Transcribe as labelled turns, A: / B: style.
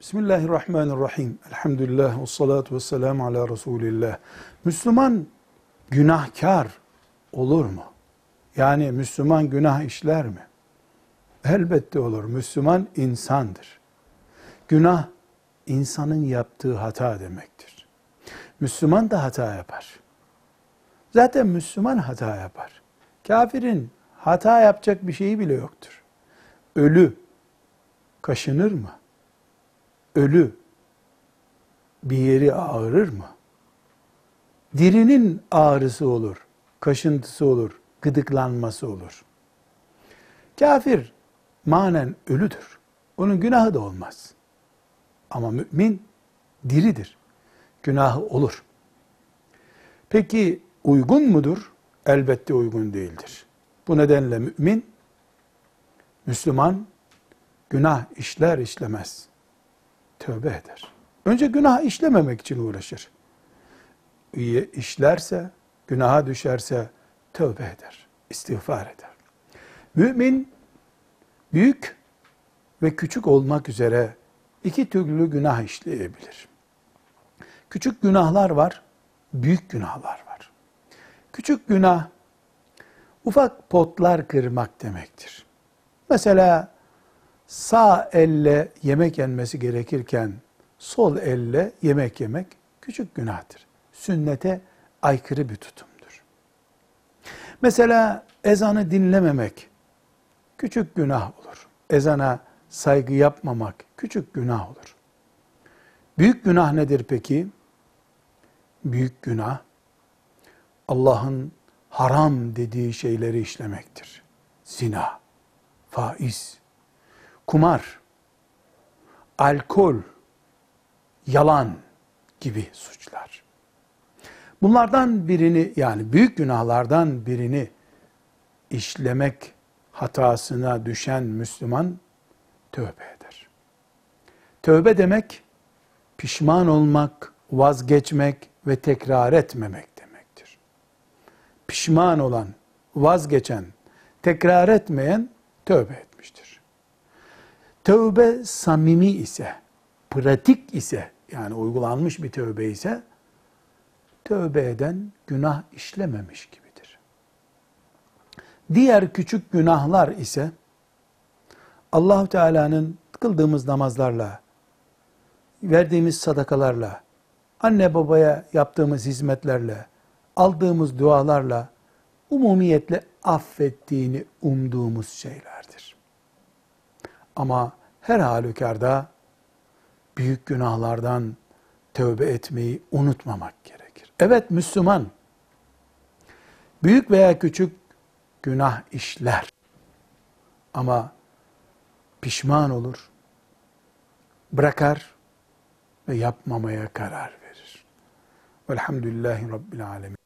A: Bismillahirrahmanirrahim. Elhamdülillah ve salatu ve selamu ala Resulillah. Müslüman günahkar olur mu? Yani Müslüman günah işler mi? Elbette olur. Müslüman insandır. Günah insanın yaptığı hata demektir. Müslüman da hata yapar. Zaten Müslüman hata yapar. Kafirin hata yapacak bir şeyi bile yoktur. Ölü kaşınır mı? Ölü bir yeri ağrır mı? Dirinin ağrısı olur, kaşıntısı olur, gıdıklanması olur. Kafir manen ölüdür. Onun günahı da olmaz. Ama mümin diridir. Günahı olur. Peki uygun mudur? Elbette uygun değildir. Bu nedenle mümin, Müslüman günah işler işlemez. Tövbe eder. Önce günah işlememek için uğraşır. İyi işlerse, günaha düşerse tövbe eder. istiğfar eder. Mümin büyük ve küçük olmak üzere iki türlü günah işleyebilir. Küçük günahlar var, büyük günahlar var. Küçük günah ufak potlar kırmak demektir. Mesela sağ elle yemek yenmesi gerekirken sol elle yemek yemek küçük günahtır. Sünnete aykırı bir tutumdur. Mesela ezanı dinlememek küçük günah olur. Ezana saygı yapmamak küçük günah olur. Büyük günah nedir peki? Büyük günah Allah'ın haram dediği şeyleri işlemektir. Zina, faiz, kumar, alkol, yalan gibi suçlar. Bunlardan birini yani büyük günahlardan birini işlemek hatasına düşen Müslüman tövbe eder. Tövbe demek pişman olmak, vazgeçmek ve tekrar etmemek demektir. Pişman olan, vazgeçen, tekrar etmeyen tövbe etmiştir. Tövbe samimi ise, pratik ise, yani uygulanmış bir tövbe ise, tövbe eden günah işlememiş gibidir. Diğer küçük günahlar ise, allah Teala'nın kıldığımız namazlarla, verdiğimiz sadakalarla, anne babaya yaptığımız hizmetlerle, aldığımız dualarla, umumiyetle affettiğini umduğumuz şeylerdir. Ama her halükarda büyük günahlardan tövbe etmeyi unutmamak gerekir. Evet Müslüman büyük veya küçük günah işler. Ama pişman olur, bırakar ve yapmamaya karar verir. Velhamdülillahi Rabbil Alemin.